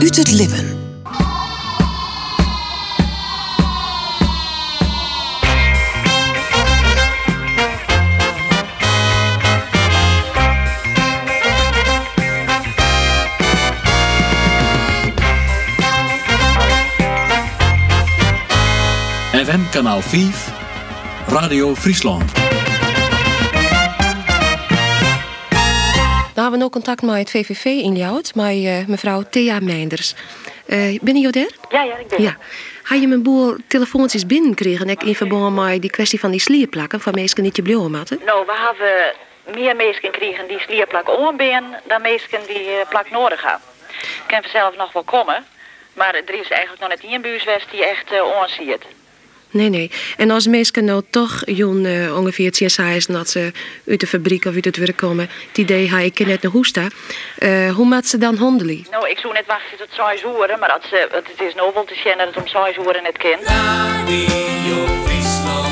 Uit het Lippen. FM kanaal 5, Radio Friesland. We hebben ook contact met het VVV in Ljouwt, met uh, mevrouw Thea Meinders. Uh, ben je daar? Ja, ja, ik ben Ja. Ga je mijn boel telefoontjes binnenkregen in verband met die kwestie van die slierplakken van mensen niet je blauwe matten? Nou, we hebben meer mensen gekregen die slierplak ombeen dan mensen die uh, plak nodig hebben. Ik kan vanzelf nog wel komen, maar er is eigenlijk nog net één buurswest die echt uh, onziet. Nee, nee. En als mensen nou toch Jon uh, ongeveer het CSI dat ze uit de fabriek of uit het werk komen, het idee ha ik net naar hoesta, uh, hoe maakt ze dan handelen? Nou, ik zou net wachten tot zes uur, maar dat ze, het is nobel te zien dat het om zes uur net kind. Radio Friesland.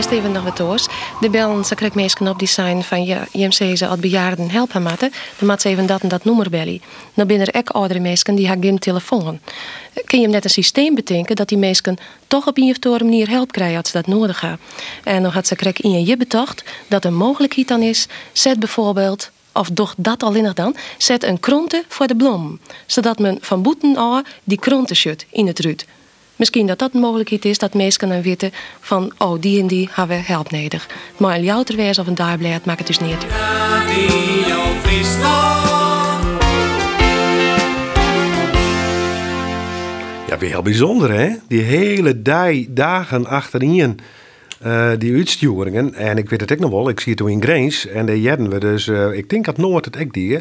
Eerst even nog wat doors. De bellen, ze krijgt op die zijn van ja, IMC ze als bejaarden helpen matten. Dan maakt ze even dat en dat nummer bellen. Dan binnen er ook oudere mensen die hebben geen telefoon. Kun je hem net een systeem bedenken dat die mensen toch op een of manier help krijgen als ze dat nodig hebben. En dan gaat ze krijgen in je betocht dat een mogelijkheid dan is, zet bijvoorbeeld of doch dat al in dan, zet een kronte voor de blom. Zodat men van boeten al die kronte in het ruut. Misschien dat dat een mogelijkheid is dat mensen dan weten van oh die en die hebben help nodig. Maar een jouter wees of een daarblijheid maakt het dus niet uit. Radio Friesland. Ja, weer heel bijzonder hè. Die hele dij, dagen achterin. Uh, die uitsturingen. En ik weet het ook nog wel, ik zie het toen in Greens. En daar jedden we dus, uh, ik denk dat Noord het ook die.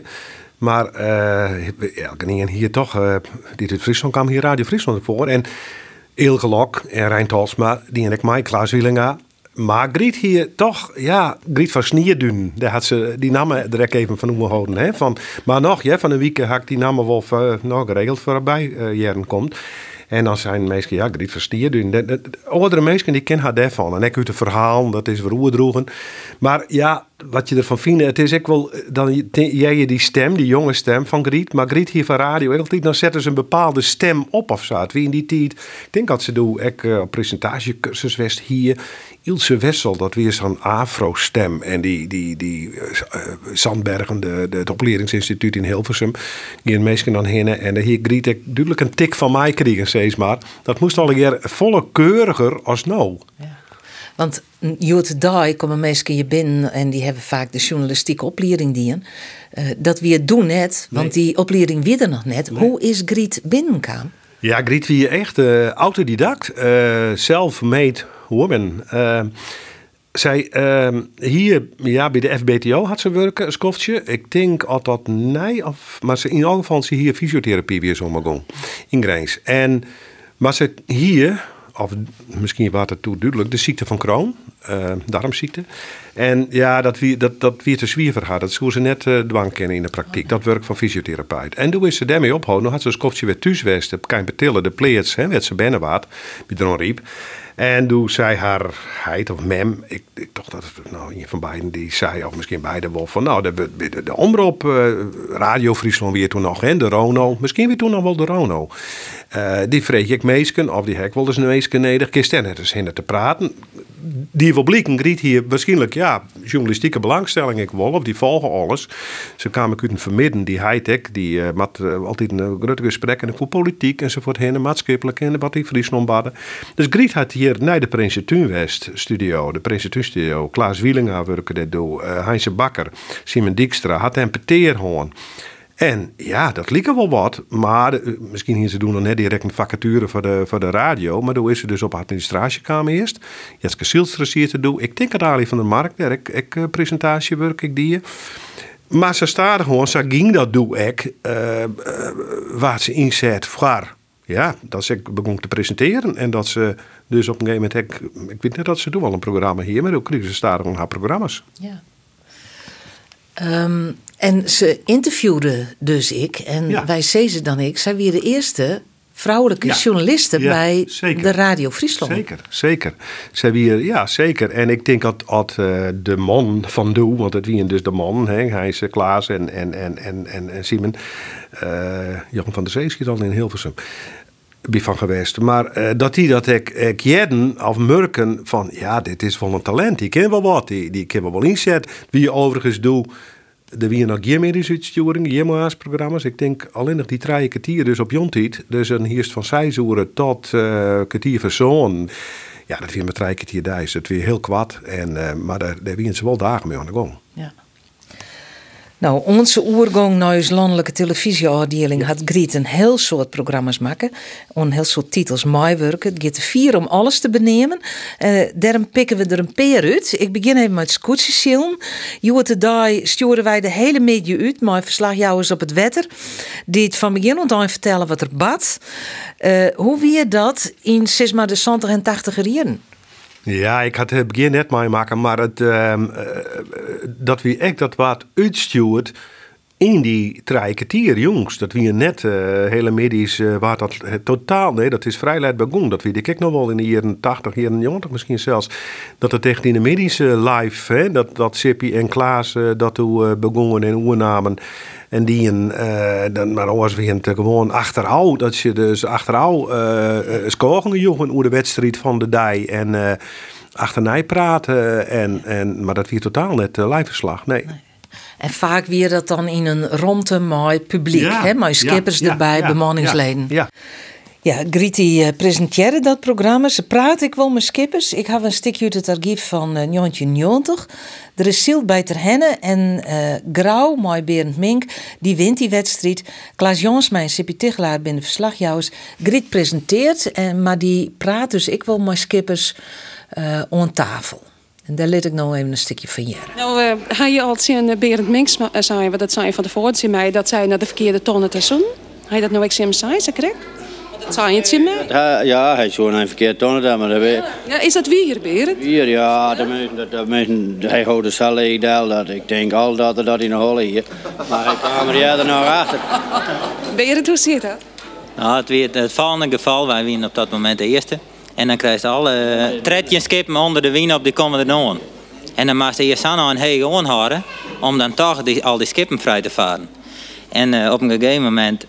Maar uh, ja, hier toch, uh, dit uit Friesland kwam hier Radio Friesland voor. En Ilge Lok en Rijn die en ik mij, Klaas. Maar Griet hier toch, ja, Griet van Snierdun. Daar had ze die namen direct even van houden. Hè? Van, maar nog, ja, van een week had ik die namen wel uh, nog geregeld voorbij uh, komt. En dan zijn mensen, ja, Griet van Snierdun. De, de, de, oudere mensen die kennen haar daarvan. En ik uit het verhaal, dat is droegen. Maar ja, wat je ervan vindt, het is ook wel, dan jij je die stem, die jonge stem van Griet, maar Griet hier van radio, dan zetten ze een bepaalde stem op of zo. Wie in die tijd, ik denk dat ze doen, ik op presentatiecursus West hier, Ilse Wessel, dat weer zo'n afro-stem. En die, die, die uh, Zandbergen, de, het opleidingsinstituut in Hilversum, die een meisje dan heen. En hier Griet ik duidelijk een tik van mij kregen, steeds maar. Dat moest al een keer volle keuriger als nou. Want Jood Dai komen mensen je binnen en die hebben vaak de journalistieke opleiding die uh, Dat we het doen net, want nee. die opleiding er nog net. Nee. Hoe is Griet binnenkwam? Ja, Griet wie echt uh, autodidact, uh, self-made woman. zij hier ja, bij de FBTO had ze werken, een skoftje. Ik denk dat dat nee, of, maar ze in ieder geval ze hier fysiotherapie weer zomaar gaan in Grijns. En maar ze hier of misschien was het toe duidelijk, de ziekte van Crohn, uh, darmziekte. En ja, dat wie, dat, dat wie te zwiever gaat, dat zou ze net uh, dwang kennen in de praktijk. Dat werk van fysiotherapeut. En toen is ze daarmee opgehouden, dan had ze een skoftje weer thuis betillen, de pleets, hè, werd ze binnenwaard, bij riep. En toen zei haar heid of mem, ik, ik dacht dat het nou een van beiden die zei, of misschien beide wel, van nou, de, de, omroep, uh, Radio Friesland weer toen nog, en de Rono, misschien weer toen nog wel de Rono. Uh, die vreeg ik meesken, of die hek wel eens een meesken kist er net eens hinder te praten. Die wel blikken, griet hier waarschijnlijk, ja, journalistieke belangstelling ik wel, of die volgen alles. Ze kwamen kunnen vermidden, die high-tech, die uh, uh, altijd een grote gesprekken voor politiek enzovoort heen, maatschappelijk en wat die Friesland. Dus Griet had hier naar de Prinsen West studio, de Prinsen studio, Klaas Wielinga werken dit door, uh, Heinze Bakker, Simon Dijkstra, had een peteerhoorn. En ja, dat liep wel wat. Maar uh, misschien hier ze doen dan net direct een vacature voor de, voor de radio. Maar toen is ze dus op administratiekamer eerst. Jetske Silstra hier te doen. Ik denk dat Ali van der Markt, daar ik, ik uh, presentatiewerk ik die. Maar ze staat gewoon, ze ging dat doe ik. Uh, waar ze inzet voor. Ja, dat ze begon te presenteren. En dat ze dus op een gegeven moment, ik, ik weet net dat ze doen wel een programma hier. Maar ook kregen ze staan gewoon haar programma's. Ja. Um, en ze interviewde dus ik. En ja. wij Cezar dan ik, zij weer de eerste vrouwelijke Ja. journalisten Ja, bij zeker. de Radio Friesland. Zeker, zeker. Ze hier, ja, zeker. En ik denk dat, dat eh, de man van Doe, want het wie dus de man, hè, hij is eh, Klaas en, en, en, en, en, en Simon, eh Jan van der Zee is al in Hilversum. Ben van geweest. Maar dat die dat ik, ik of murken van ja, dit is wel een talent. Die ken wel wat. Die, die kan wel inzet. Wie je overigens doet. Er wie nog uitsturing, geen programma's. Ik denk alleen nog die drie kwartier dus op Jontiet. Dus een hierst van Seizoeren tot eh kwartier van. Ja, dat weer met drie kwartier dijs. Dat weer heel kwad. En, eh, maar daar, daar ze wel dagen mee aan de gang. Ja. Nou, onze oergang naar ons landelijke televisieafdeling had Griet een heel soort programma's maken. Een heel soort titels meewerken. Het gaat er vier om alles te benemen. Eh daarom pikken we er een paar uit. Ik begin even met scootjesielen. Joet de dag sturen wij de hele media uit. Maar verslagjouwers op het wetter. Die het van begin tot eind vertellen wat er bad. Eh, hoe wie je dat in 6 maar de 70 en 80 jaren? Ja, ik had het begin net meemaken, maar het, ehm, eh, dat wie echt dat wat uitstuurt in die drie jongens. Dat wie net eh, hele medisch, eh, waar dat eh, totaal, nee, dat is vrij laat begonnen. Dat weet ik nog wel in de jaren 80, jaren 90 misschien zelfs. Dat het echt in de medische live, hè, dat, dat Sippy en Klaas dat toen begonnen en oernamen. En die een, eh, dan, maar als we het gewoon achterouw, dat je dus achterouw uh, scoren joegen over de wedstrijd van de dij en uh, achternij praten. En, en, maar dat weer totaal net uh, lijfverslag. Nee. En vaak weer dat dan in een ronde mooi publiek, Ja, hè, met skippers ja, erbij, bemanningsleden. Ja, ja. Grieti eh, presenteerde dat programma. Ze praat ik wel met skippers. Ik heb een stukje uit het archief van eh, 1990. Er is Siel bij Ter Henne en eh Grauw, mooi Berend Mink, die wint die wedstrijd. Klaas en Sippy Tichelaar binnen verslagjouwers. Griet presenteert, en, maar die praat dus ik wel met skippers eh aan tafel. En daar let ik nou even een stukje van jaren. Nou, uh, ga je al zien uh, Berend Minks uh, zei, wat dat zei van tevoren, zei mij dat zij naar de verkeerde tonnen te zoen. Je dat nou zien zei, ze kreeg? Dat zei je het zien? Ja, ja, hij is gewoon een verkeerd tonnen daar, maar dat weet Ja, is dat wie hier, Berend? Hier, ja, dat mensen, dat, dat mensen, hij houdt de cel ideaal dat. Ik denk al dat er dat in de holle hier. Maar hij kwam er er nog achter. Berend, hoe zit dat? Nou, het, weer, het volgende geval, wij winnen op dat moment de eerste. En dan krijg je alle uh, onder de wien op, die komen er dan. En dan mag je eerst aan een hege aanhouden om dan toch die, al die skippen vrij te varen. En uh, op een gegeven moment,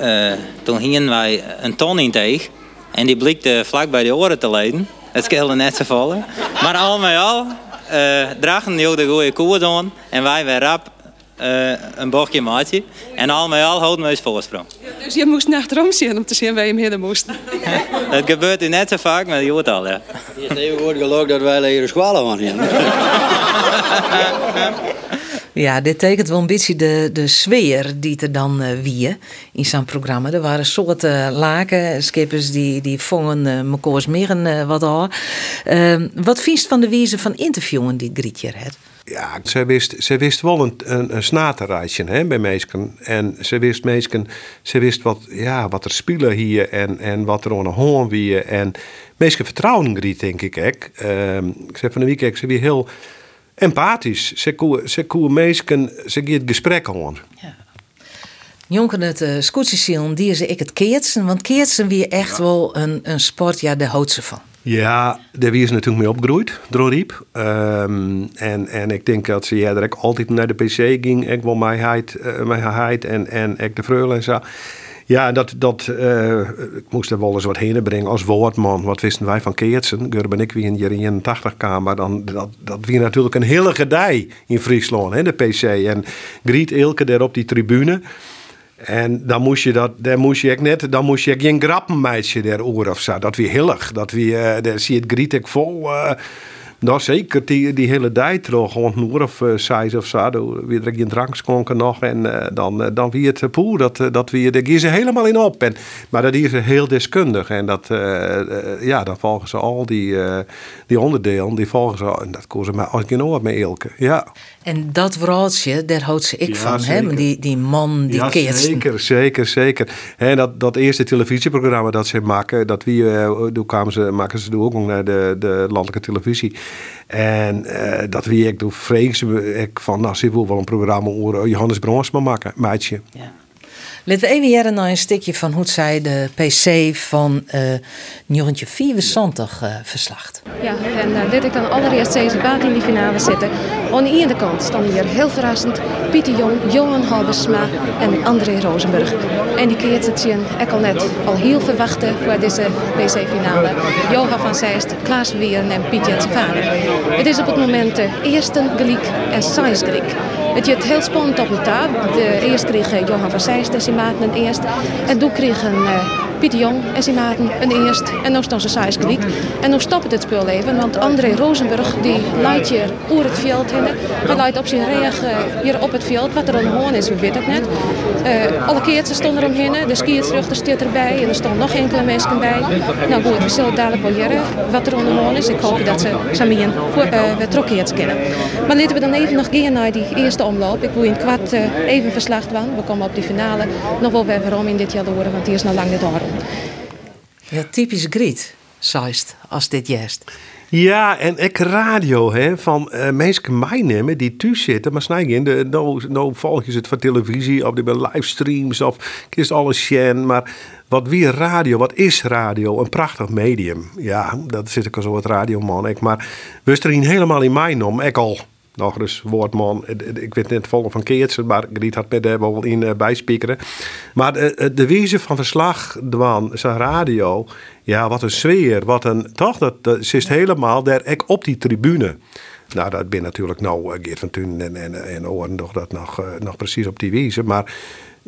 uh, toen gingen wij een ton in tegen. En die blikte vlak bij de oren te leiden. Het scheelde net zo vallen. Maar al met al uh, dragen die ook de goede koers aan. En wij weer rap uh, een bochtje maatje. En al met al houden we eens voorsprong. Ja, dus je moest achterom zien om te zien waar je hem heen moest. dat gebeurt u net zo vaak, maar je hoort al, ja. Het is even goed geloof dat wij hier squalen van hier. Ja, dit tekent wel een beetje de, de sfeer die er dan uh, wie in zo'n programma. Er waren soorten laken, skippers die, die vongen uh, meer uh, wat aan. Uh, wat vies van de wijze van interviewen die Grietje had? Ja, ze wist, ze wist wel een, een, hè, bij meesken. En ze wist meesken, ze wist wat, ja, wat er spelen hier en, en wat er de hoorn wie. En meesken vertrouwen Griet, denk ik. Uh, ik zei van de week, ze weer heel empathisch. Ze koe, ze koe meesken, ze geeft gesprek aan. Ja. Jonken het uh, scootjesielen, die is ik het keertsen. Want keertsen weer echt ja. wel een, een sport, ja, de houtse van. Ja, daar wie is natuurlijk mee opgegroeid, Droriep. Um, en, en ik denk dat ze ja, dat ik altijd naar de PC ging. Ik wil mijn heid, uh, mijn heid en, en ik de vreugde en zo. Ja, dat, dat, uh, ik moest er wel eens wat heen brengen als woordman. Wat wisten wij van Keertsen? Gur ben ik weer in de 81 kamer. Dan, dat, dat weer natuurlijk een hele gedij in Friesland, hè, de PC. En Griet Ilke daar op die tribune. En dan moest je dat, daar moest je net, dan moest je geen grappenmeisje der oor of zo. Dat weer hillig. Dat weer, uh, daar zie je het Griet ik vol. Uh, nou, zeker die, die hele tijd terug, een of uh, of zo. Weer er geen drank schonken nog. En uh, dan, uh, dan wie het poe, dat, dat weer, daar ze helemaal in op. En, maar dat is heel deskundig. En dat, ja, dan volgen ze al die, die onderdelen, die volgen ze. En dat kozen ze maar als ik met Elke. Ja. En dat verhaaltje, daar houdt ze ik ja, van, hè? Die, die man, die ja, keert. Zeker, zeker, zeker. En dat, dat eerste televisieprogramma dat ze maken, dat wie, uh, kwamen ze, maken ze ook naar de, de landelijke televisie. En uh, dat wie ik doe, vrees ik van, nou, ze wil wel een programma over Johannes Bronsma maken, meidje. Ja. Laten we even jaren naar een stukje van hoe zij de PC van eh 1974 eh verslacht. Ja, en uh, dit ik dan allereerst deze baat in die finale zitten. Aan de ene kant staan hier heel verrassend Pieter Jong, Johan Halbersma en André Rosenburg. En die keert het zien, ik al net al heel verwachten voor deze PC-finale. Johan van Zeist, Klaas Weeren en Piet Jensen vader. Het is op het moment de eerste Griek en Sais Griek. Het is heel spannend op elkaar. De eerst kreeg eh, Johan van Zeist zijn maten een eerst. En toen kregen uh, Pieter Jong en maten een eerst. En nu staan ze Griek. En nu stopt het spul even, want André Rosenburg die leidt hier oer het veld heen. Hij leidt op zijn reg uh, hier op het veld. Wat er aan hand is, we weten het net. Uh, alle keertjes stonden eromheen. De skiertruchter staat erbij en er stonden nog enkele mensen bij. Nou goed, we zullen dadelijk wel wat er de hand is. Ik hoop dat ze samen voor uh, trokkeert kennen. Maar laten we dan even nog gaan naar die eerste omloop. Ik wil in kwart even verslag doen. We komen op die finale. Nog wel weer waarom in dit jaar door, want die is nog lang niet door. Ja, typisch Griet, Zeist, als dit juist. Ja, en ik radio hè, van uh, mensen meenemen die thuis zitten. Maar snij in, de, nou, nou volg je het van televisie of bij livestreams of kist alles sjen. Maar wat weer radio, wat is radio? Een prachtig medium. Ja, dat zit ik al zo wat radioman. Ik, maar we er hier helemaal in mijn om. Ik al nog eens woordman. Ik weet niet volgen van Keertsen, maar Griet had met daar wel in uh, bijspiekeren. Maar de, de wijze van verslag van zijn radio, ja, wat een sfeer, wat een, toch, dat, dat zit helemaal daar op die tribune. Nou, dat ben natuurlijk nou Geert van Thun en, en, en nog dat nog, nog precies op die wijze. Maar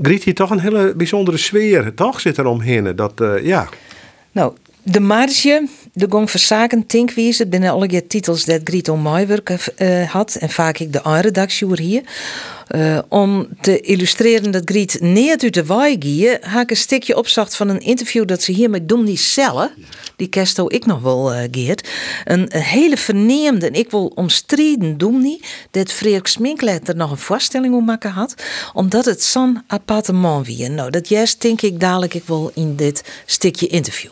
Griet hier toch een hele bijzondere sfeer, toch, zit er omheen. Dat, ja. Nou, de marge, de gong verzaken, tinkwijze, binnen alle je titels dat on Maiwerk uh, had en vaak ik de redactie hier. Uh, om te illustreren dat Griet niet uit de waai ga ik een stukje opzacht van een interview dat ze hier met Domnie Celle, die kesto ik nog wel uh, geert, een, hele verneemde en ik wil omstreden Domnie, dat Freek Sminklet er nog een voorstelling om maken had, omdat het zo'n appartement wie. Nou, dat juist denk ik dadelijk ik wel in dit stukje interview.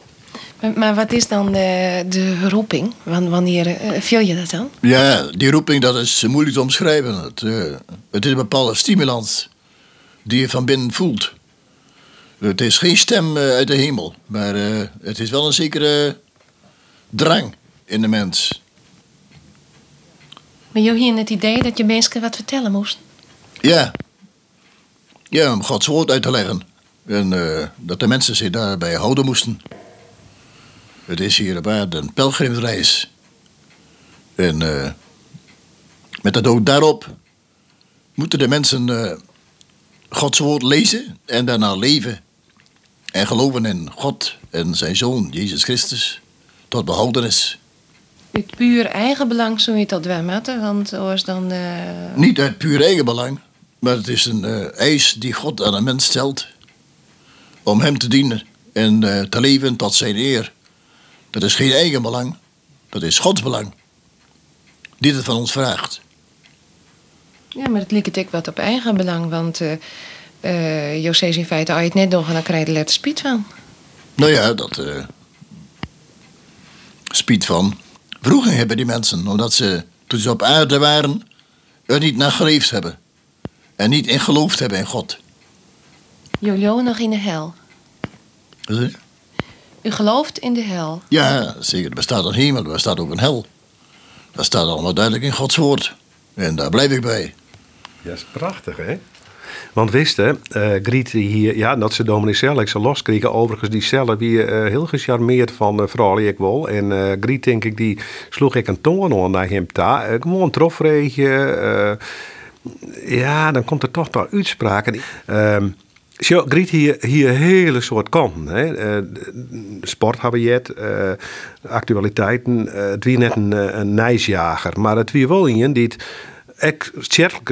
Maar wat is dan de, de roeping? Wanneer uh, viel je dat dan? Ja, die roeping dat is moeilijk te omschrijven. Het, uh, het is een bepaalde stimulans die je van binnen voelt. Het is geen stem uit de hemel, maar het is wel een zekere drang in de mens. Maar je hier het idee dat je mensen wat vertellen moest? Ja. Ja, om Gods woord uit te leggen. En dat de mensen zich daarbij houden moesten. Het is hier op aarde een pelgrimsreis. En uh, met dat ook daarop moeten de mensen uh, Gods woord lezen en daarna leven. En geloven in God en zijn Zoon, Jezus Christus, tot behoudenis. Uit puur eigen belang zou je dat wel maken, want was dan... Uh... Niet uit puur eigen belang, maar het is een eis die God aan een mens stelt. Om hem te dienen en te leven tot zijn eer. Dat is geen eigen belang, dat is Gods belang. Die het van ons vraagt. Ja, maar het liep het ook wat op eigen belang, want uh, uh, José is in feite al je het net nog en dan krijg je er letter spiet van. Nou ja, dat uh, spiet van. Vroeger hebben die mensen, omdat ze toen ze op aarde waren, er niet naar geleefd hebben. En niet in geloofd hebben in God. Jojo nog in de hel. Wat is het? U gelooft in de hel? Ja, zeker. Er bestaat een hemel, er bestaat ook een hel. Dat staat allemaal duidelijk in Gods woord. En daar blijf ik bij. Ja, is prachtig, hè? Want wist hè, uh, Griet hier, ja, dat ze dominee Celle, ik ze loskriegen. Overigens, die Celle wie uh, heel gecharmeerd van uh, vrouw ik wel. En uh, Griet, denk ik, die sloeg ik een toon aan naar hem ta. Uh, gewoon een trofreetje. ja, dan komt er toch wel uitspraken. Zo, Griet hier, hier hele soort kanten. Hè. Uh, sport hebben het, uh, actualiteiten. Uh, het wie net een, een nijsjager, maar het wie wel een die het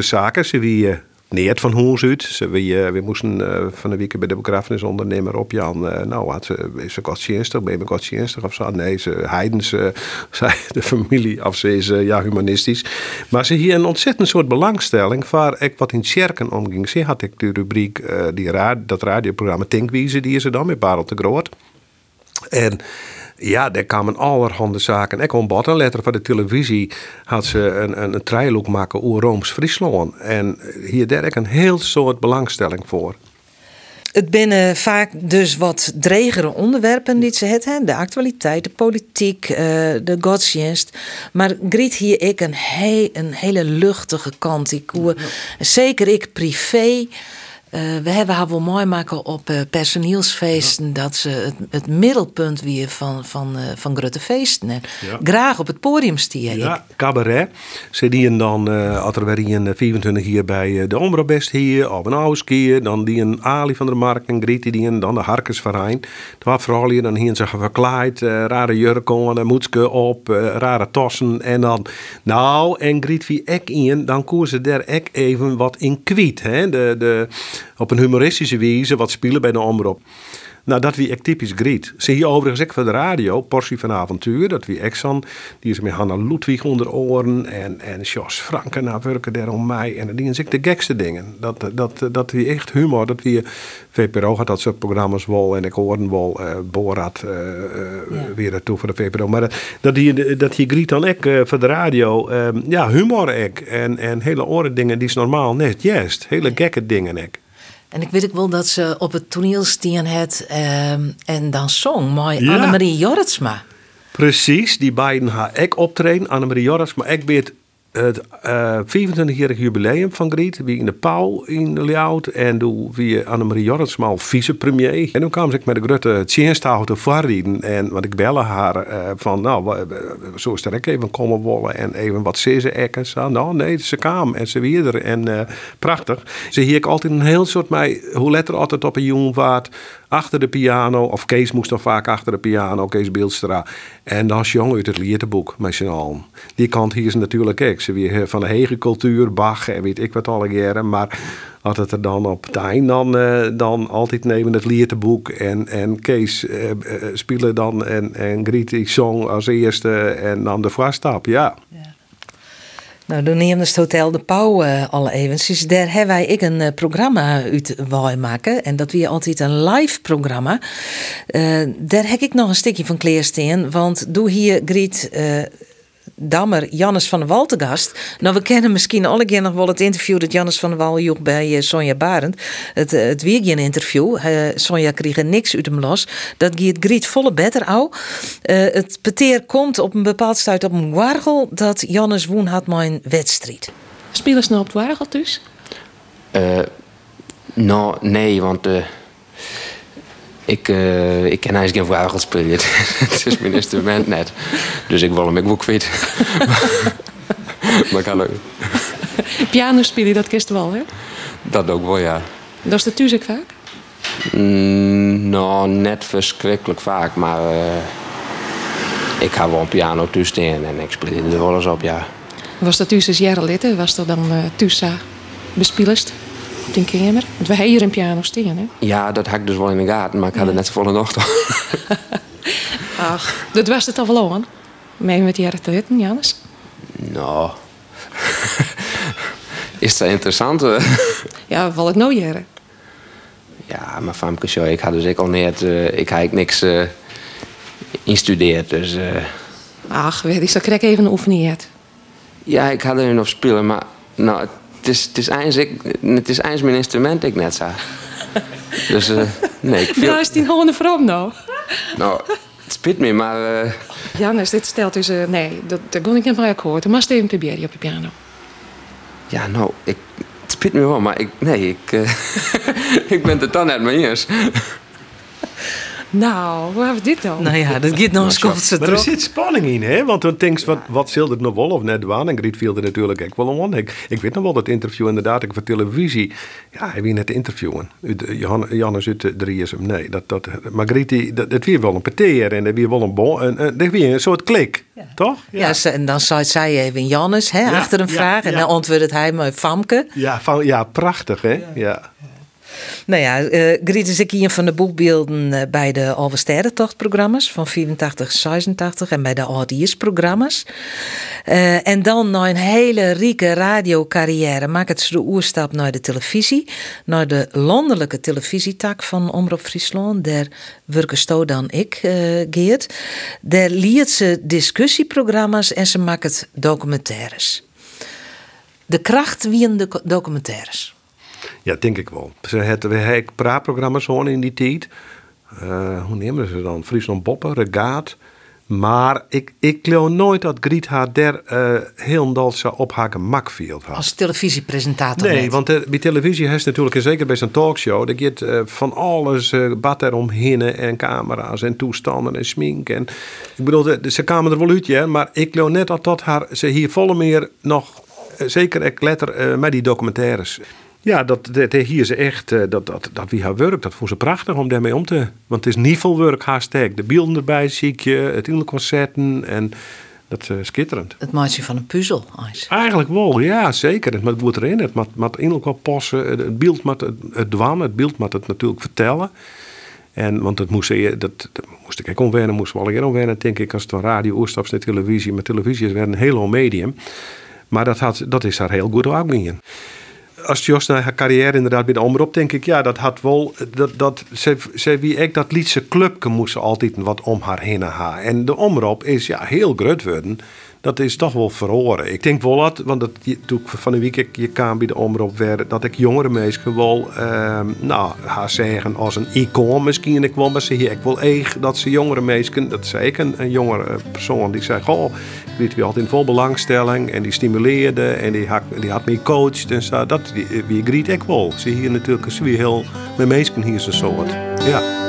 zaken, ze wie neert van hoe uit. Ze wie, we moesten van de week bij de begrafenisondernemer op Jan. nou, had ze, is ze godsdienstig, ben je godsdienstig of? Nee, ze heidens, zei de familie, of ze ja, humanistisch. Maar ze hier een ontzettend soort belangstelling waar ik wat in Sjerken omging. Ze had ik de rubriek, die raad, dat radioprogramma Tinkwieze, die is er dan met Barel te Groot. En ja, daar kwamen allerhande zaken. Ik kon een letter van de televisie had ze een, een, een treiloek maken over Rooms Friesland. En hier daar ik een heel soort belangstelling voor. Het binnen vaak dus wat dregere onderwerpen die ze het, hè? de actualiteit, de politiek, eh, de godsdienst. Maar Griet hier ik een, he, een hele luchtige kant. Ik, hoe, zeker ik privé. Eh, we hebben haar wel mooi maken op eh, personeelsfeesten dat ze het, het middelpunt weer van, van, eh, van grote feesten. En Ja. Graag op het podium stier. Ja, cabaret. Ze dienen dan, eh als er weer een 24 hier bij de Omroepbest hier, of een Ouskier, dan die een Ali van der Mark en Griet, die een dan de Harkensverein. Het was vooral hier, dan hier ze verkleid, rare jurken, een moedske op, rare tossen. En dan, nou, en Griet wie ek in, dan koer ze daar ek even wat in kwiet. Hè? De, de, op een humoristische wijze wat spelen bij de Omroep. Nou, dat wie echt typisch Griet. Ze hier overigens ook voor de radio, Portie van Avontuur. Dat wie Exxon, die is met Hanna Ludwig onder oren. En, en Jos Franken, nou werken daar om mij. En die zijn de gekste dingen. Dat, dat, dat wie echt humor, dat wie VPRO had dat soort programma's wel. En ik hoorde wel eh Borat eh, eh, weer naartoe voor de VPRO. Maar dat, dat die, dat die Griet dan ook eh, voor de radio, eh, ja, humor ook. En, en hele oren dingen die is normaal net juist. Hele gekke dingen ook. En ik weet ook wel dat ze op het toneel stien het ehm, en dan zong. Maar Ja. Annemarie Jorritsma. Precies, die beiden gaan ik optreden, Annemarie Jorrits, maar ik weet het eh 25-jarig jubileum van Griet, wie in de Pauw in Ljout en toen wie Annemarie Jorrits maar vicepremier. En toen kwam ze met de grote tjenstafel te en want ik bellen haar eh, van nou, zo is er ook even komen wollen en even wat ze ze ekken. Ze, nou nee, ze kwam en ze weer er en eh, prachtig. Ze hier ik altijd een heel soort mij, hoe letter altijd op een jongen waard achter de piano, of Kees moest dan vaak achter de piano, Kees Beeldstra. En dan jong uit het liedeboek met z'n allen. Die kant hier is natuurlijk ook. Ze weer van de hege cultuur, Bach en weet ik wat alle jaren. Maar had het er dan op eind dan, eh, dan altijd nemen het liedeboek. En, en Kees eh, eh, spelen dan en, en Griet die song als eerste en dan de voorstap. Ja. Nou, toen neemde het Hotel de Pauw eh, alle evens. Dus daar hebben wij ik een eh, programma uit wou maken. En dat weer altijd een live programma. Eh, daar heb ik nog een stukje van kleersteen. Want doe hier Griet Dammer, Jannes van der Wal te gast. Nou, we kennen misschien alle keer nog wel het interview dat Jannes van der Wal joeg bij eh, Sonja Barend. Het, eh, het weer geen interview. Eh, Sonja kreeg er niks uit hem los. Dat gaat Griet volle beter au. Eh, het peteer komt op een bepaald stuit op een wargel dat Jannes woen had mijn wedstrijd. Spelen ze nou op het wargel dus? Eh, nou, nee, want ik, eh, ik ken eigenlijk geen vogel spelen. Het is mijn instrument net. Dus ik wil hem ook kwijt. maar kan ook, Piano spelen, dat kist wel, hè? dat ook wel, ja. Dat is de vaak. Mm, nou, net verschrikkelijk vaak, maar eh, ik ga wel een piano thuis en ik speel er wel eens op, ja. Was dat thuis als jaren litten? Was dat dan uh, thuis uh, op die kamer? Want we hebben hier een piano staan, hè? Ja, dat had ik dus wel in de gaten, maar ik had het net zo volle toch. Ach, dat was het al wel aan. Mee met te litten, Janus? Nou, is dat interessant? eh? Ja, wel het nou jaren. Ja, maar Famke Show, ik had dus ik al net, eh, ik had niks eh instudeerd, dus eh, Ach, weet ik, krijg ik even een oefening. ja, ik had er nog spelen, maar nou, het is, het is eens, ik, het is eens mijn instrument ik net zag. Dus eh, nee, ik viel, Ja, is die gewoon een vrouw nou? nou, het spit me, maar eh, Janus, dit stelt dus... eh, nee, dat, dat kon ik niet van gehoord. Dan moest even proberen op je piano. ja, nou, ik, het spit me wel, maar ik, nee, ik, ik ben het dan net mee eens. Nou, hoe hebben we dit dan? Nou ja, dat gaat nog eens kort Maar er zit spanning in, hè? Want dan denk je, wat, wat zult het nog wel of net waan? En Griet viel er natuurlijk ook wel om. Ik, ik weet nog wel dat interview inderdaad, ik voor televisie. Ja, hij wie net interviewen. Jannes uit de drieërs. Nee, dat, dat, maar Griet, die, dat, het weer wel een peteer en er weer wel een bon. En, en, er weer een soort klik, toch? Ja, ze- en dan zei zij even Jannes hè, Ja, achter een ja, vraag. En ja. dan antwoordde hij me Famke. Ja, van, ja prachtig, hè? Ja. Nou ja, eh Griet is ik een van de boekbeelden eh, bij de Alve Sterrentocht-programma's van 84, 86 en bij de Audiers-programma's. Eh, en dan na een hele rieke radiocarrière maakt het ze de oerstap naar de televisie, naar de landelijke televisietak van Omroep Friesland. Daar werken Sto dan ik, eh Geert. Daar leert ze discussieprogramma's en ze maakt documentaires. De kracht wie de documentaires. Ja, denk ik wel. Ze hadden we praatprogramma's gewoon in die tijd. Eh, hoe nemen ze dan? Friesland Boppen, Regaat. Maar ik, ik geloof nooit dat Griet haar der uh, heel zo op haar gemak viel. Als televisiepresentator Nee, net. want eh, bij televisie heeft natuurlijk, zeker bij zo'n talkshow, gaat eh, van alles uh, bad eromheen en camera's en toestanden en smink. En, ik bedoel, ze kwamen er wel uit, hè, maar ik geloof net dat, dat haar, ze hier volle meer nog, zeker ik letter met die documentaires. Ja, dat, hier ze echt, eh, dat, dat, dat wie haar werk, dat vond ze prachtig om daarmee om te... Want het is niet veel werk, hashtag. De beelden erbij zie ik je, het in de concerten en dat is uh, schitterend. Het maatje van een puzzel, Ais. Eigenlijk wel, ja, zeker. Het moet- erin, het moet, moet innerlijk wel passen. Het- Het beeld moet het, het dwan, het beeld moet het natuurlijk vertellen. En, want het moest, je- dat, dat moest ik ook omwennen, moest wel eerder omwennen, denk ik, als het van radio oorstaps naar televisie. Maar televisie is weer een heel medium. Maar dat, had, dat is daar heel goed opgegaan als Jos naar haar carrière inderdaad bij de omroep, denk ik, ja, dat had wel, dat, dat ze, ze wie ik dat liedse clubje moest altijd wat om haar heen haar. En de omroep is ja heel groot worden. Dat is toch wel verhoren. Ik denk wel dat, want dat, toen ik van een week ik je kwam bij de omroep werd, dat ik jongere mensen wel, ehm, nou, haar zeggen als een icoon misschien ik wel, maar hier ik wel echt dat ze jongere mensen, dat zei ik een, jongere persoon die zei, ik liet wie altijd in vol belangstelling en die stimuleerde en die had, die had me gecoacht en zo. Dat wie griet ik wel. Ze hier natuurlijk, ze wie heel, met mensen hier zo soort. Ja.